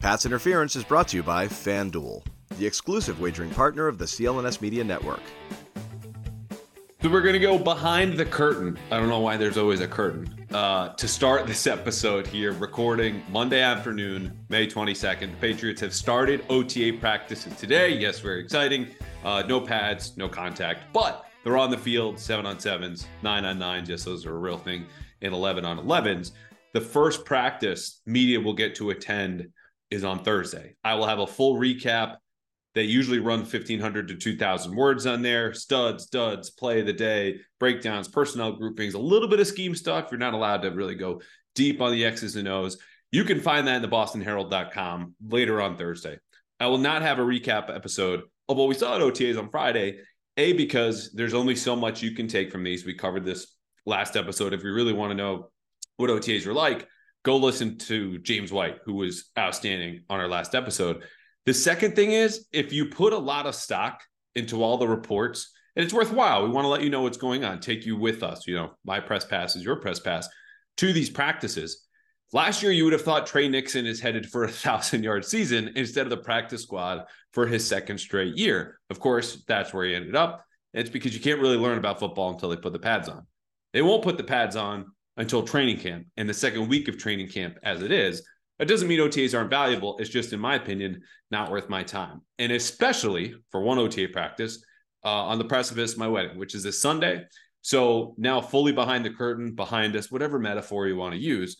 Pats Interference is brought to you by FanDuel, the exclusive wagering partner of the CLNS Media Network. So we're gonna go behind the curtain. I don't know why there's always a curtain. Uh, to start this episode here, recording Monday afternoon, May 22nd. The Patriots have started OTA practices today. Yes, very exciting. Uh, no pads, no contact, but they're on the field, seven on sevens, nine on nines. Yes, those are a real thing. And 11 on 11s. The first practice media will get to attend is on Thursday. I will have a full recap. They usually run 1,500 to 2,000 words on there studs, duds, play of the day, breakdowns, personnel groupings, a little bit of scheme stuff. You're not allowed to really go deep on the X's and O's. You can find that in the bostonherald.com later on Thursday. I will not have a recap episode of what we saw at OTAs on Friday. A, because there's only so much you can take from these. We covered this last episode. If you really want to know what OTAs are like, go listen to James White, who was outstanding on our last episode. The second thing is if you put a lot of stock into all the reports, and it's worthwhile, we want to let you know what's going on, take you with us. You know, my press pass is your press pass to these practices. Last year, you would have thought Tre Nixon is headed for a thousand yard season instead of the practice squad for his second straight year. Of course, that's where he ended up. It's because you can't really learn about football until they put the pads on. They won't put the pads on until training camp and the second week of training camp as it is. That doesn't mean OTAs aren't valuable. It's just, in my opinion, not worth my time. And especially for one OTA practice uh, on the precipice of my wedding, which is this Sunday. So now fully behind the curtain, behind us, whatever metaphor you want to use.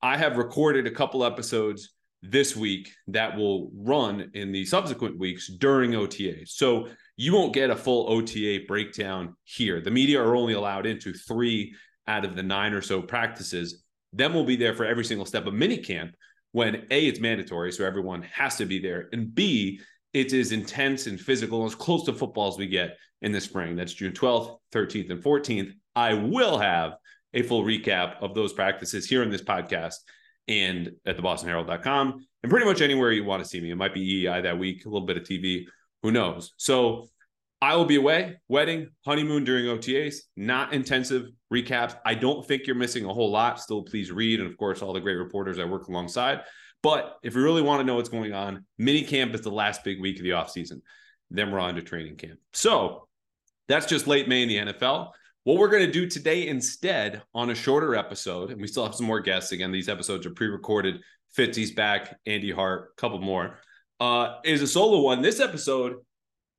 I have recorded a couple episodes this week that will run in the subsequent weeks during OTA. So you won't get a full OTA breakdown here. The media are only allowed into three out of the nine or so practices. Then we'll be there for every single step of mini camp when A, it's mandatory, so everyone has to be there, and B, it is intense and physical, as close to football as we get in the spring. That's June 12th, 13th, and 14th. I will have a full recap of those practices here in this podcast and at the bostonherald.com and pretty much anywhere you want to see me. It might be EI that week, a little bit of TV, who knows. So I will be away, wedding, honeymoon during OTAs, not intensive recaps. I don't think you're missing a whole lot. Still, please read. And of course, all the great reporters I work alongside. But if you really want to know what's going on, mini camp is the last big week of the offseason. Then we're on to training camp. So that's just late May in the NFL. What we're going to do today instead on a shorter episode, and we still have some more guests. Again, these episodes are pre recorded. Fitzy's back, Andy Hart, a couple more, uh, is a solo one. This episode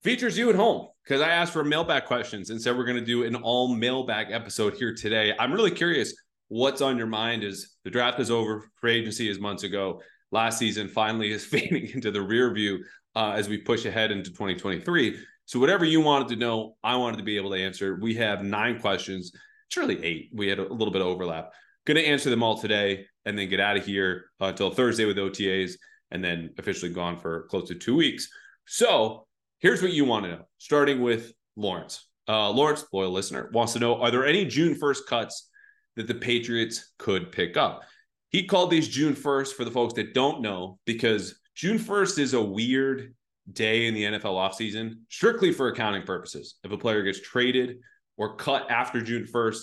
features you at home because I asked for mailbag questions and said we're going to do an all mailbag episode here today. I'm really curious what's on your mind as the draft is over, free agency is months ago. Last season finally is fading into the rear view uh, as we push ahead into 2023. So whatever you wanted to know, I wanted to be able to answer. We have nine questions. It's really eight. We had a little bit of overlap. Going to answer them all today and then get out of here uh, until Thursday with OTAs and then officially gone for close to two weeks. So Here's what you want to know, starting with Lawrence. Uh, Lawrence, loyal listener, wants to know Are there any June 1st cuts that the Patriots could pick up? He called these June 1st for the folks that don't know because June 1st is a weird day in the NFL offseason, strictly for accounting purposes. If a player gets traded or cut after June 1st,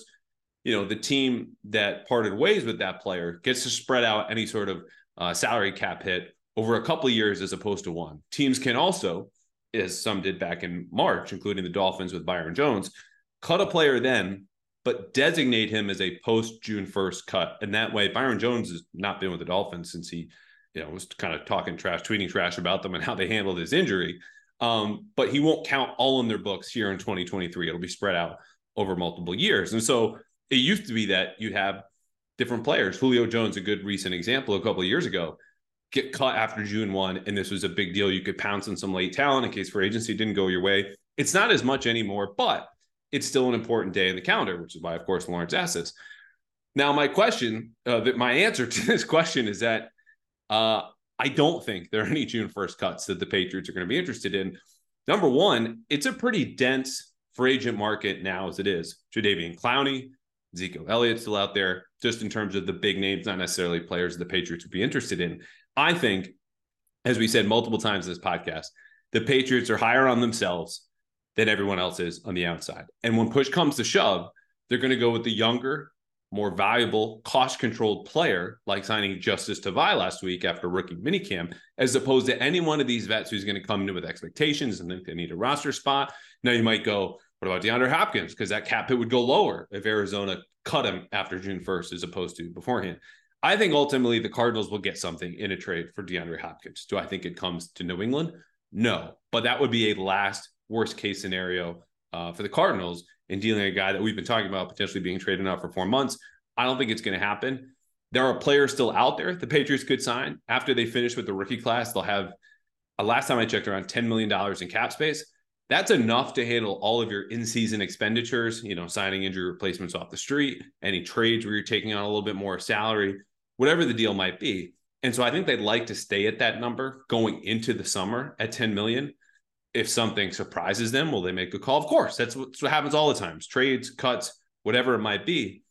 you know, the team that parted ways with that player gets to spread out any sort of uh, salary cap hit over a couple years as opposed to one. Teams can also as some did back in March, including the Dolphins with Byron Jones, cut a player then but designate him as a post June 1st cut. And that way, Byron Jones has not been with the Dolphins since he, you know, was kind of talking trash, tweeting trash about them and how they handled his injury. Um, but he won't count all in their books here in 2023. It'll be spread out over multiple years. And so it used to be that you'd have different players. Julio Jones, a good recent example, a couple of years ago, get cut after June 1, and this was a big deal. You could pounce on some late talent in case for agency didn't go your way. It's not as much anymore, but it's still an important day in the calendar, which is why, of course, Lawrence asked this. Now, my question, uh, that my answer to this question is that uh, I don't think there are any June 1st cuts that the Patriots are going to be interested in. Number one, it's a pretty dense free agent market now as it is. Jadeveon Clowney, Zeke Elliott still out there, just in terms of the big names, not necessarily players the Patriots would be interested in. I think, as we said multiple times in this podcast, the Patriots are higher on themselves than everyone else is on the outside. And when push comes to shove, they're going to go with the younger, more valuable, cost controlled player, like signing Justice Tavai last week after rookie minicamp, as opposed to any one of these vets who's going to come in with expectations and think they need a roster spot. Now you might go, what about DeAndre Hopkins? Because that cap hit would go lower if Arizona cut him after June 1st as opposed to beforehand. I think ultimately the Cardinals will get something in a trade for DeAndre Hopkins. Do I think it comes to New England? No, but that would be a last worst case scenario uh, for the Cardinals in dealing a guy that we've been talking about potentially being traded out for four months. I don't think it's going to happen. There are players still out there the Patriots could sign after they finish with the rookie class. They'll have, uh, last time I checked, around $10 million in cap space. That's enough to handle all of your in season expenditures, you know, signing injury replacements off the street, any trades where you're taking on a little bit more salary, whatever the deal might be. And so I think they'd like to stay at that number going into the summer at 10 million if something surprises them, will they make a call? Of course, that's what, that's what happens all the times. Trades, cuts, whatever it might be,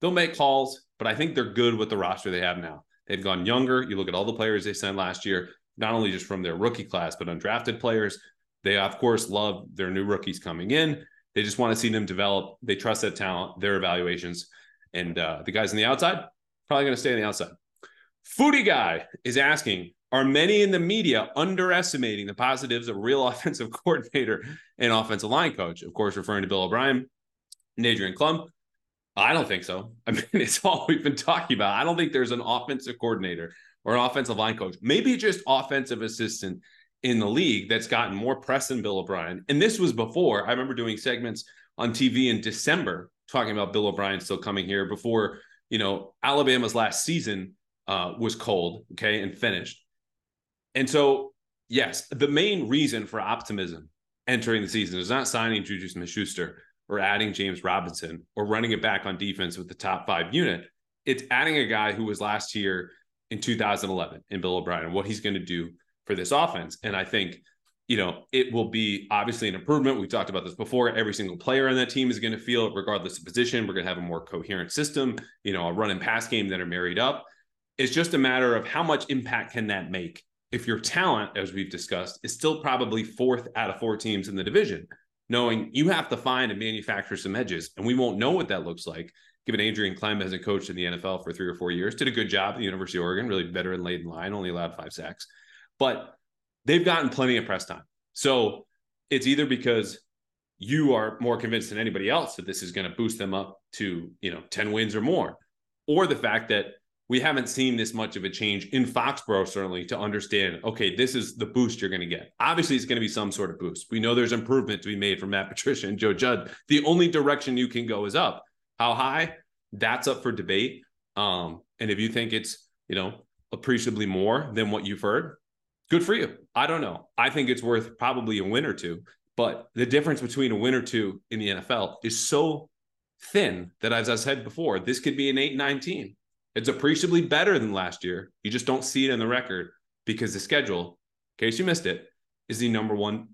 they'll make calls. But I think they're good with the roster they have now. They've gone younger. You look at all the players they signed last year, not only just from their rookie class, but undrafted players. They of course love their new rookies coming in. They just want to see them develop. They trust that talent, their evaluations, and uh, the guys on the outside probably going to stay on the outside. Foodie guy is asking, are many in the media underestimating the positives of real offensive coordinator and offensive line coach? Of course, referring to Bill O'Brien and Adrian Klemm. I don't think so. I mean, it's all we've been talking about. I don't think there's an offensive coordinator or an offensive line coach, maybe just offensive assistant in the league that's gotten more press than Bill O'Brien. And this was before I remember doing segments on TV in December talking about Bill O'Brien still coming here before, you know, Alabama's last season uh, was cold, okay, and finished. And so, yes, the main reason for optimism entering the season is not signing Juju Smith-Schuster or adding James Robinson or running it back on defense with the top five unit. It's adding a guy who was last year in 2011 in Bill O'Brien and what he's going to do for this offense. And I think, you know, it will be obviously an improvement. We've talked about this before. Every single player on that team is going to feel regardless of position. We're going to have a more coherent system, you know, a run and pass game that are married up. It's just a matter of how much impact can that make if your talent, as we've discussed, is still probably fourth out of four teams in the division, knowing you have to find and manufacture some edges. And we won't know what that looks like, given Adrian Klemm hasn't coached in the NFL for three or four years, did a good job at the University of Oregon, really late in line, only allowed five sacks. But they've gotten plenty of press time. So it's either because you are more convinced than anybody else that this is going to boost them up to, you know, 10 wins or more, or the fact that we haven't seen this much of a change in Foxborough, certainly, to understand, okay, this is the boost you're going to get. Obviously, it's going to be some sort of boost. We know there's improvement to be made from Matt Patricia and Joe Judge. The only direction you can go is up. How high? That's up for debate. Um, and if you think it's, you know, appreciably more than what you've heard, good for you. I don't know. I think it's worth probably a win or two. But the difference between a win or two in the NFL is so thin that, as I said before, this could be an 8 19 it's appreciably better than last year. You just don't see it in the record because the schedule, in case you missed it, is the number one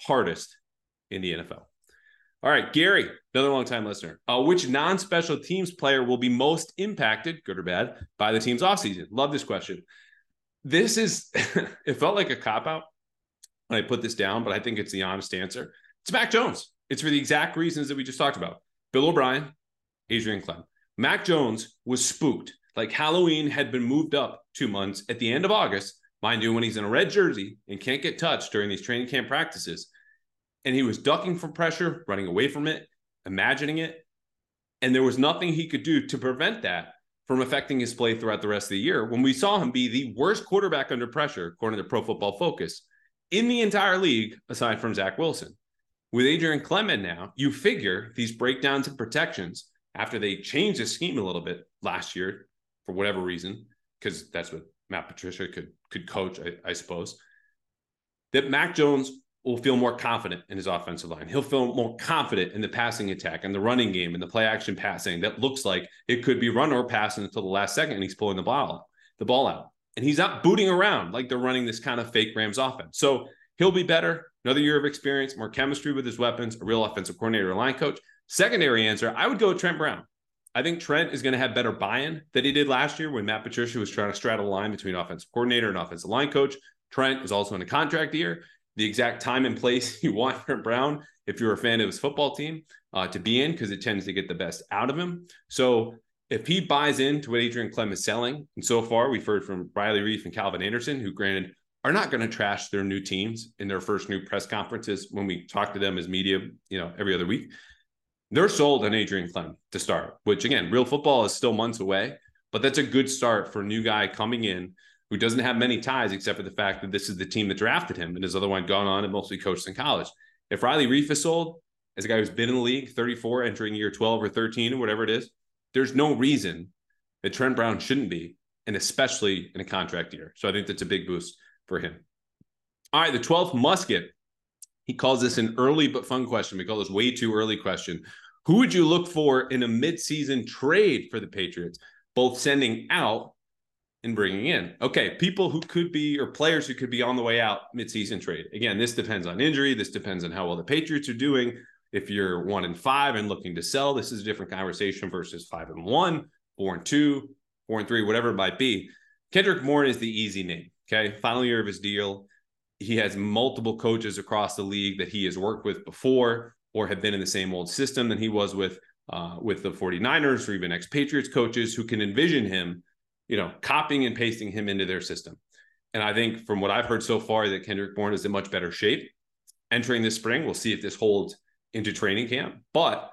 hardest in the NFL. All right, Gary, another long-time listener. Uh, which non-special teams player will be most impacted, good or bad, by the team's offseason? Love this question. This is, it felt like a cop-out when I put this down, but I think it's the honest answer. It's Mac Jones. It's for the exact reasons that we just talked about. Bill O'Brien, Adrian Klemm. Mac Jones was spooked like Halloween had been moved up two months at the end of August, mind you, when he's in a red jersey and can't get touched during these training camp practices. And he was ducking from pressure, running away from it, imagining it. And there was nothing he could do to prevent that from affecting his play throughout the rest of the year when we saw him be the worst quarterback under pressure, according to Pro Football Focus, in the entire league, aside from Zach Wilson. With Adrian Klemm now, you figure these breakdowns and protections after they changed the scheme a little bit last year for whatever reason, because that's what Matt Patricia could could coach, I, I suppose. That Mac Jones will feel more confident in his offensive line. He'll feel more confident in the passing attack and the running game and the play action passing that looks like it could be run or pass until the last second and he's pulling the ball the ball out. And he's not booting around like they're running this kind of fake Rams offense. So he'll be better. Another year of experience, more chemistry with his weapons, a real offensive coordinator, line coach. Secondary answer, I would go with Trent Brown. I think Trent is going to have better buy-in than he did last year when Matt Patricia was trying to straddle the line between offensive coordinator and offensive line coach. Trent is also in a contract year the exact time and place you want Trent Brown if you're a fan of his football team uh, to be in because it tends to get the best out of him. So if he buys into what Adrian Klemm is selling, and so far we've heard from Riley Reiff and Calvin Anderson, who granted are not going to trash their new teams in their first new press conferences when we talk to them as media, you know, every other week. They're sold on Adrian Klemm to start, which again, real football is still months away, but that's a good start for a new guy coming in who doesn't have many ties except for the fact that this is the team that drafted him and has otherwise gone on and mostly coached in college. If Riley Reiff is sold as a guy who's been in the league 34, entering year 12 or 13 or whatever it is, there's no reason that Trent Brown shouldn't be, and especially in a contract year. So I think that's a big boost for him. All right, the 12th musket. He calls this an early but fun question. We call this way too early question. Who would you look for in a midseason trade for the Patriots, both sending out and bringing in. Okay, people who could be or players who could be on the way out midseason trade. Again, this depends on injury. This depends on how well the Patriots are doing. If you're one and five and looking to sell, this is a different conversation versus five and one, four and two, four and three, whatever it might be. Kendrick Bourne is the easy name. Okay, final year of his deal. He has multiple coaches across the league that he has worked with before or have been in the same old system than he was with uh, with the 49ers or even ex-Patriots coaches who can envision him you know, copying and pasting him into their system. And I think from what I've heard so far, that Kendrick Bourne is in much better shape entering this spring. We'll see if this holds into training camp. But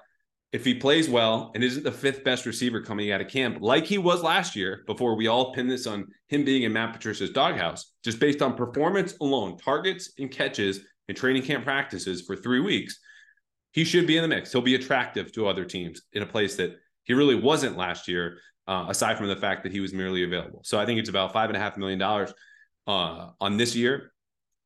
if he plays well and isn't the fifth best receiver coming out of camp, like he was last year, before we all pin this on him being in Matt Patricia's doghouse, just based on performance alone, targets and catches and training camp practices for three weeks, he should be in the mix. He'll be attractive to other teams in a place that he really wasn't last year uh, aside from the fact that he was merely available. So I think it's about five and a half million dollars uh, on this year,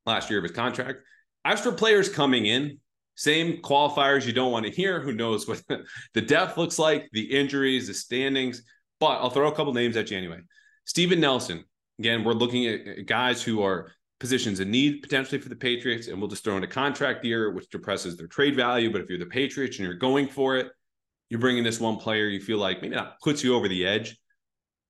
last year of his contract. As for players coming in, same qualifiers you don't want to hear. Who knows what the depth looks like, the injuries, the standings. But I'll throw a couple names at you anyway. Steven Nelson. Again, we're looking at guys who are positions in need potentially for the Patriots, and we'll just throw in a contract year, which depresses their trade value. But if you're the Patriots and you're going for it, you're bringing this one player you feel like maybe not puts you over the edge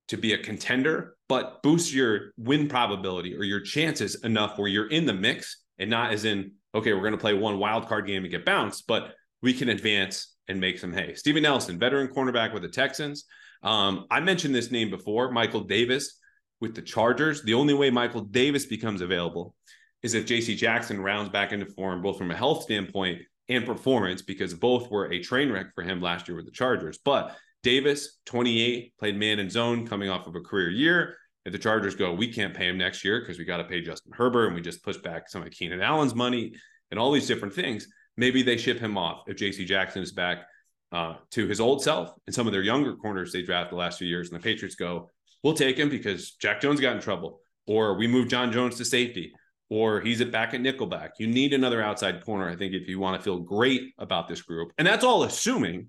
to be a contender, but boosts your win probability or your chances enough where you're in the mix and not as in, okay, we're going to play one wild card game and get bounced, but we can advance and make some hay. Steven Nelson, veteran cornerback with the Texans. Um, I mentioned this name before, Michael Davis with the Chargers. The only way Michael Davis becomes available is if JC Jackson rounds back into form, both from a health standpoint and performance because both were a train wreck for him last year with the Chargers. But Davis, 28, played man and zone coming off of a career year. If the Chargers go, we can't pay him next year because we got to pay Justin Herbert and we just push back some of Keenan Allen's money and all these different things. Maybe they ship him off if JC Jackson is back uh, to his old self and some of their younger corners they drafted the last few years. And the Patriots go, we'll take him because Jack Jones got in trouble, or we move John Jones to safety, or he's at back at nickelback. You need another outside corner, I think, if you want to feel great about this group. And that's all assuming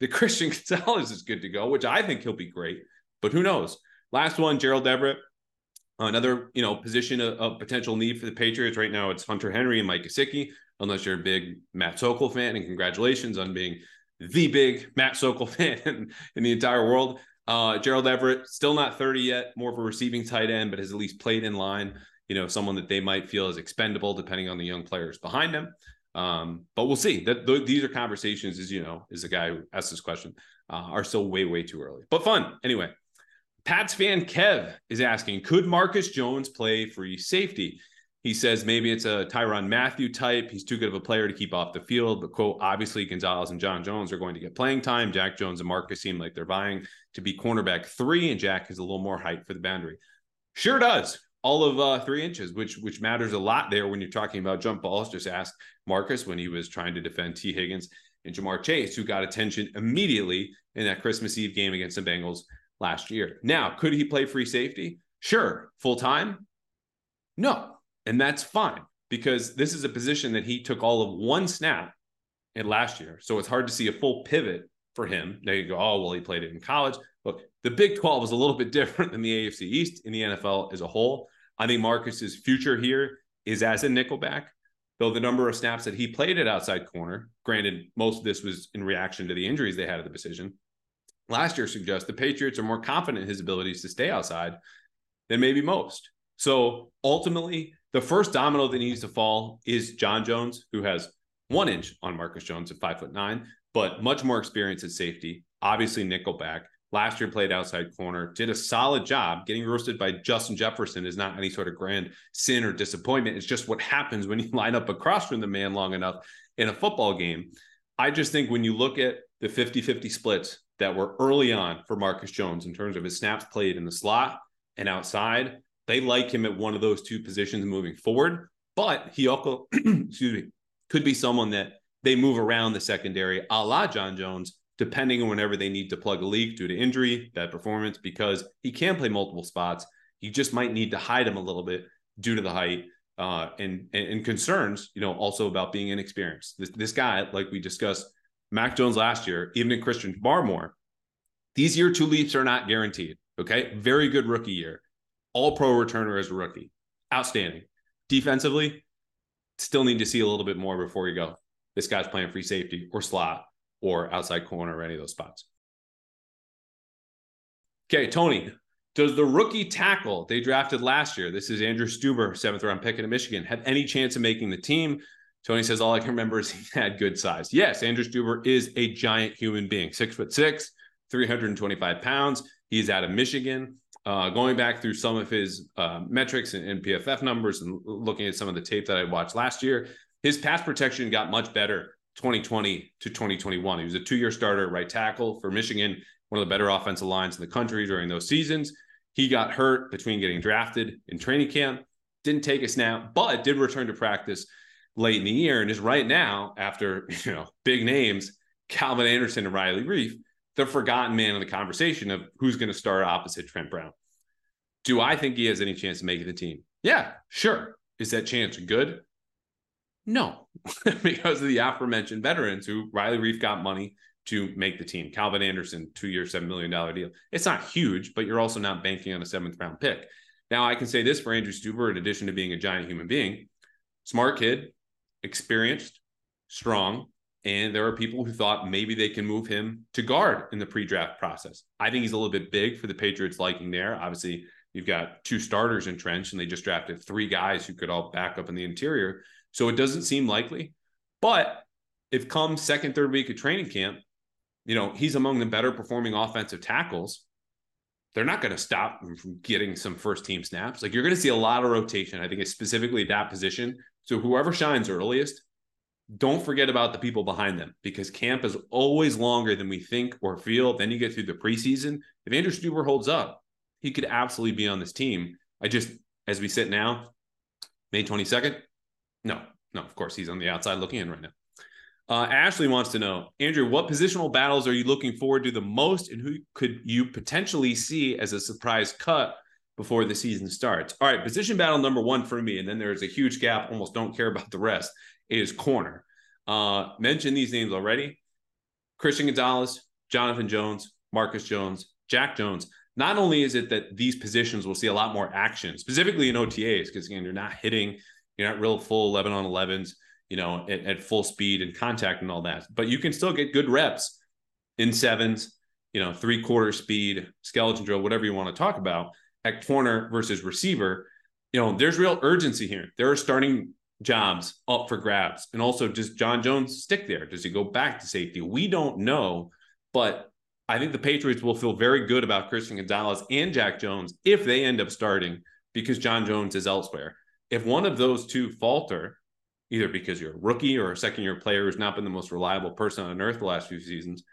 that Christian Gonzalez is good to go, which I think he'll be great. But who knows? Last one, Gerald Everett. Another, you know, position of, of potential need for the Patriots right now. It's Hunter Henry and Mike Gesicki, unless you're a big Matt Sokol fan. And congratulations on being the big Matt Sokol fan in, in the entire world. Uh, Gerald Everett, still not 30 yet, more of a receiving tight end, but has at least played in line you know, someone that they might feel is expendable depending on the young players behind them. Um, but we'll see that th- these are conversations, as you know, is the guy who asked this question, uh, are still way, way too early, but fun. Anyway, Pats fan Kev is asking, could Marcus Jones play free safety? He says maybe it's a Tyrann Mathieu type. He's too good of a player to keep off the field. But, quote, obviously Gonzalez and John Jones are going to get playing time. Jack Jones and Marcus seem like they're vying to be cornerback three, and Jack has a little more height for the boundary. Sure does. All of uh, three inches, which which matters a lot there when you're talking about jump balls. Just ask Marcus when he was trying to defend Tee Higgins and Ja'Marr Chase, who got attention immediately in that Christmas Eve game against the Bengals last year. Now, could he play free safety? Sure. Full time? No. And that's fine because this is a position that he took all of one snap in last year. So it's hard to see a full pivot for him. Now you go, oh, well, he played it in college. Look, the Big 12 is a little bit different than the AFC East in the NFL as a whole. I think Marcus's future here is as a nickelback, though the number of snaps that he played at outside corner, granted, most of this was in reaction to the injuries they had at the position, last year suggests the Patriots are more confident in his abilities to stay outside than maybe most. So ultimately, the first domino that needs to fall is John Jones, who has one inch on Marcus Jones at five foot nine, but much more experience at safety. Obviously, nickelback. Last year played outside corner, did a solid job. Getting roasted by Justin Jefferson is not any sort of grand sin or disappointment. It's just what happens when you line up across from the man long enough in a football game. I just think when you look at the 50 50 splits that were early on for Marcus Jones in terms of his snaps played in the slot and outside. They like him at one of those two positions moving forward, but he also, excuse me, could be someone that they move around the secondary a la John Jones, depending on whenever they need to plug a leak due to injury, bad performance, because he can play multiple spots. You just might need to hide him a little bit due to the height uh, and, and concerns, you know, also about being inexperienced. This, this guy, like we discussed, Mac Jones last year, even in Christian Barmore, these year two leaps are not guaranteed. Okay. Very good rookie year. All pro returner as a rookie. Outstanding. Defensively, still need to see a little bit more before you go. This guy's playing free safety or slot or outside corner or any of those spots. Okay, Tony, does the rookie tackle they drafted last year, this is Andrew Stueber, seventh round pick in Michigan, have any chance of making the team? Tony says all I can remember is he had good size. Yes, Andrew Stueber is a giant human being, six foot six, 325 pounds. He's out of Michigan. Uh, going back through some of his uh, metrics and, and, PFF numbers and looking at some of the tape that I watched last year, his pass protection got much better 2020 to 2021. He was a two year starter right tackle for Michigan, one of the better offensive lines in the country during those seasons. He got hurt between getting drafted in training camp, didn't take a snap, but did return to practice late in the year and is right now, after you know big names, Calvin Anderson and Riley Reiff, the forgotten man in the conversation of who's going to start opposite Trent Brown. Do I think he has any chance of making the team? Yeah, sure. Is that chance good? No, because of the aforementioned veterans who Riley Reiff got money to make the team. Calvin Anderson, two year, $7 million deal. It's not huge, but you're also not banking on a seventh round pick. Now, I can say this for Andrew Stueber, in addition to being a giant human being, smart kid, experienced, strong, and there are people who thought maybe they can move him to guard in the pre-draft process. I think he's a little bit big for the Patriots liking there. Obviously, you've got two starters in trench, and they just drafted three guys who could all back up in the interior. So it doesn't seem likely. But if come second, third week of training camp, you know, he's among the better performing offensive tackles. They're not going to stop him from getting some first team snaps. Like you're going to see a lot of rotation. I think it's specifically that position. So whoever shines earliest, don't forget about the people behind them because camp is always longer than we think or feel. Then you get through the preseason. If Andrew Stueber holds up, he could absolutely be on this team. I just, as we sit now, May 22nd, no, no, of course, he's on the outside looking in right now. Uh, Ashley wants to know, Andrew, what positional battles are you looking forward to the most, and who could you potentially see as a surprise cut before the season starts? All right, position battle number one for me, and then there's a huge gap. Almost don't care about the rest is corner. Uh, mentioned these names already Christian Gonzalez, Jonathan Jones, Marcus Jones, Jack Jones. Not only is it that these positions will see a lot more action, specifically in OTAs, because again, you're not hitting, you're not real full 11 on 11s, you know, at, at full speed and contact and all that, but you can still get good reps in sevens, you know, three quarter speed, skeleton drill, whatever you want to talk about at corner versus receiver. You know, there's real urgency here. There are starting jobs up for grabs? And also, does John Jones stick there? Does he go back to safety? We don't know, but I think the Patriots will feel very good about Christian Gonzalez and Jack Jones if they end up starting because John Jones is elsewhere. If one of those two falter, either because you're a rookie or a second year player who's not been the most reliable person on earth the last few seasons,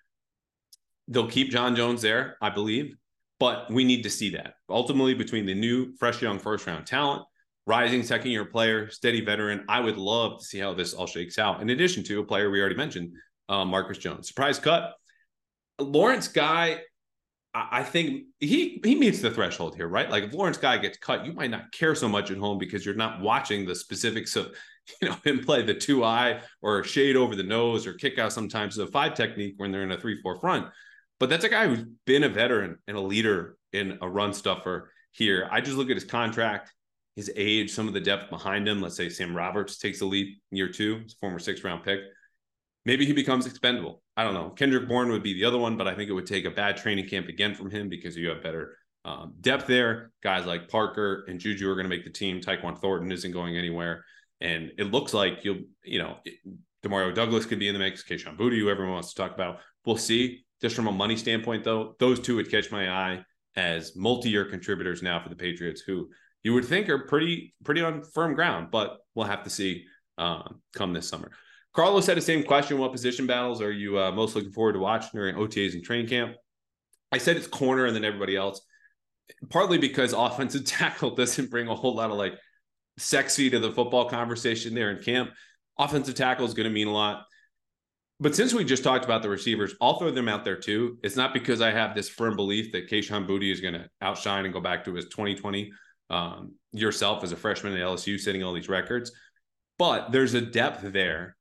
they'll keep John Jones there, I believe. But we need to see that ultimately between the new, fresh, young first round talent, rising second year player, steady veteran. I would love to see how this all shakes out. In addition to a player we already mentioned, uh, Marcus Jones, surprise cut. Lawrence Guy, I think he he meets the threshold here, right? Like if Lawrence Guy gets cut, you might not care so much at home because you're not watching the specifics of you know him play the two eye or shade over the nose or kick out sometimes the five technique when they're in a three four front. But that's a guy who's been a veteran and a leader in a run stuffer here. I just look at his contract, his age, some of the depth behind him. Let's say Sam Roberts takes a leap year two, his former six round pick. Maybe he becomes expendable. I don't know. Kendrick Bourne would be the other one, but I think it would take a bad training camp again from him because you have better um, depth there. Guys like Parker and Juju are going to make the team. Tyquan Thornton isn't going anywhere. And it looks like you'll, you know, Demario Douglas could be in the mix. Kayshon Boutte, who everyone wants to talk about. We'll see. Just from a money standpoint, though, those two would catch my eye as multi-year contributors now for the Patriots, who you would think are pretty pretty on firm ground, but we'll have to see uh, come this summer. Carlos had the same question: What position battles are you uh, most looking forward to watching during OTAs and training camp? I said it's corner and then everybody else, partly because offensive tackle doesn't bring a whole lot of like sexy to the football conversation there in camp. Offensive tackle is going to mean a lot. But since we just talked about the receivers, I'll throw them out there too. It's not because I have this firm belief that Kayshon Boutte is going to outshine and go back to his 2020 um, yourself as a freshman at LSU, setting all these records. But there's a depth there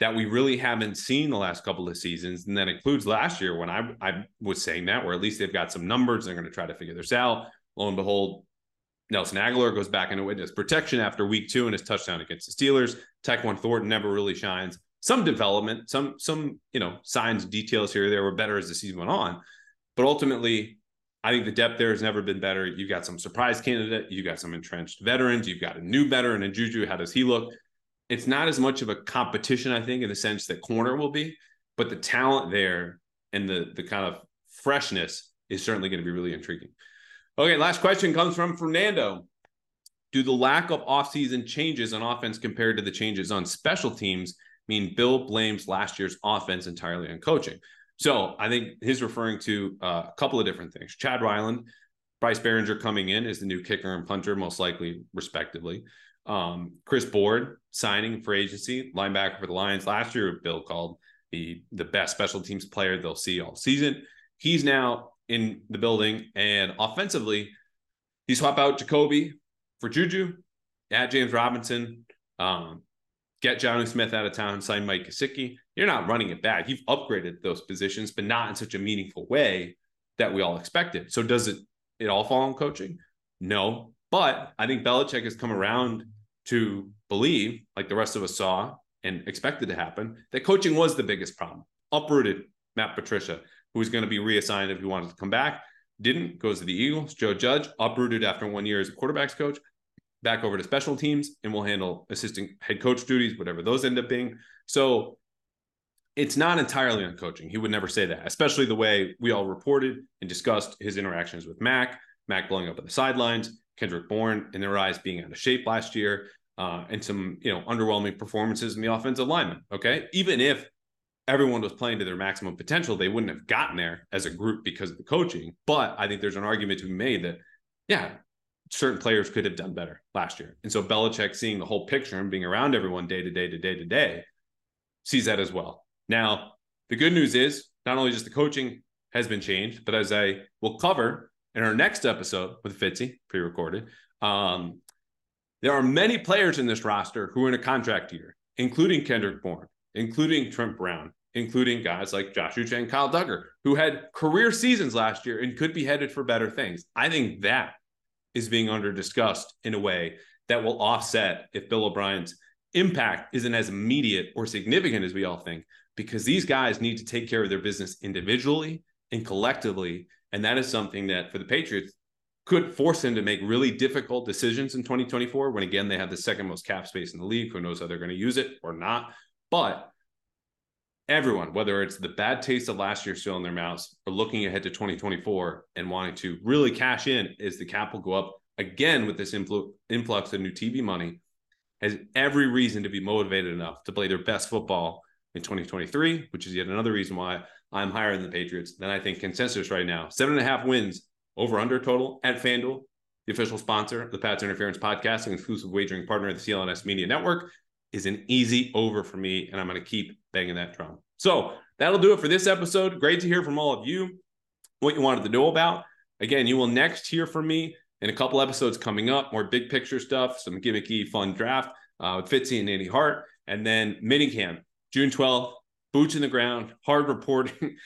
that we really haven't seen the last couple of seasons. And that includes last year when I, I was saying that, where at least they've got some numbers. They're going to try to figure this out. Lo and behold, Nelson Agholor goes back into witness protection after week two and his touchdown against the Steelers. Tyquan Thornton never really shines some development, some some you know signs, details here there were better as the season went on, but ultimately, I think the depth there has never been better. You've got some surprise candidate, you've got some entrenched veterans, you've got a new veteran in Juju. How does he look? It's not as much of a competition, I think, in the sense that corner will be, but the talent there and the the kind of freshness is certainly going to be really intriguing. Okay, last question comes from Fernando. Do the lack of offseason changes on offense compared to the changes on special teams mean Bill blames last year's offense entirely on coaching. So I think he's referring to uh, a couple of different things. Chad Ryland, Bryce Baringer coming in as the new kicker and punter, most likely, respectively. Um, Chris Board signing for agency, linebacker for the Lions. Last year, Bill called the the best special teams player they'll see all season. He's now in the building, and offensively, he swap out Jacoby for Juju, add James Robinson, um, get Jonnu Smith out of town, sign Mike Gesicki. You're not running it back. You've upgraded those positions, but not in such a meaningful way that we all expected. So does it it all fall on coaching? No. But I think Belichick has come around to believe, like the rest of us saw and expected to happen, that coaching was the biggest problem. Uprooted Matt Patricia, who was going to be reassigned if he wanted to come back. Didn't, goes to the Eagles. Joe Judge, uprooted after one year as a quarterbacks coach back over to special teams and we'll handle assistant head coach duties, whatever those end up being. So it's not entirely on coaching. He would never say that, especially the way we all reported and discussed his interactions with Mac, Mac blowing up at the sidelines, Kendrick Bourne in their eyes being out of shape last year, uh, and some you know underwhelming performances in the offensive lineman. Okay, even if everyone was playing to their maximum potential, they wouldn't have gotten there as a group because of the coaching. But I think there's an argument to be made that yeah, certain players could have done better last year. And so Belichick seeing the whole picture and being around everyone day to day to day to day sees that as well. Now, the good news is not only just the coaching has been changed, but as I will cover in our next episode with Fitzy, pre-recorded, um, there are many players in this roster who are in a contract year, including Kendrick Bourne, including Trent Brown, including guys like Josh Uche and Kyle Dugger, who had career seasons last year and could be headed for better things. I think that is being under discussed in a way that will offset if Bill O'Brien's impact isn't as immediate or significant as we all think, because these guys need to take care of their business individually and collectively. And that is something that for the Patriots could force them to make really difficult decisions in 2024 when, again, they have the second most cap space in the league. Who knows how they're going to use it or not? But everyone, whether it's the bad taste of last year still in their mouths or looking ahead to 2024 and wanting to really cash in as the cap will go up again with this influ- influx of new TV money, has every reason to be motivated enough to play their best football in 2023, which is yet another reason why I'm higher than the Patriots than I think consensus right now. Seven and a half wins over under total at FanDuel, the official sponsor of the Pats Interference podcast and exclusive wagering partner of the CLNS Media Network, is an easy over for me, and I'm going to keep banging that drum. So that'll do it for this episode. Great to hear from all of you what you wanted to know about. Again, you will next hear from me in a couple episodes coming up, more big picture stuff, some gimmicky, fun draft uh, with Fitzy and Andy Hart, and then minicamp, June 12th, boots in the ground, hard reporting,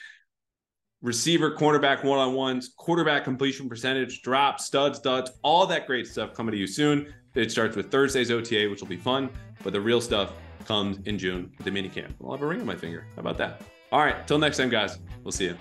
receiver, cornerback one on ones, quarterback completion percentage, drops, studs, duds, all that great stuff coming to you soon. It starts with Thursday's OTA, which will be fun, but the real stuff comes in June with the minicamp. I'll have a ring on my finger. How about that? All right, till next time, guys. We'll see you.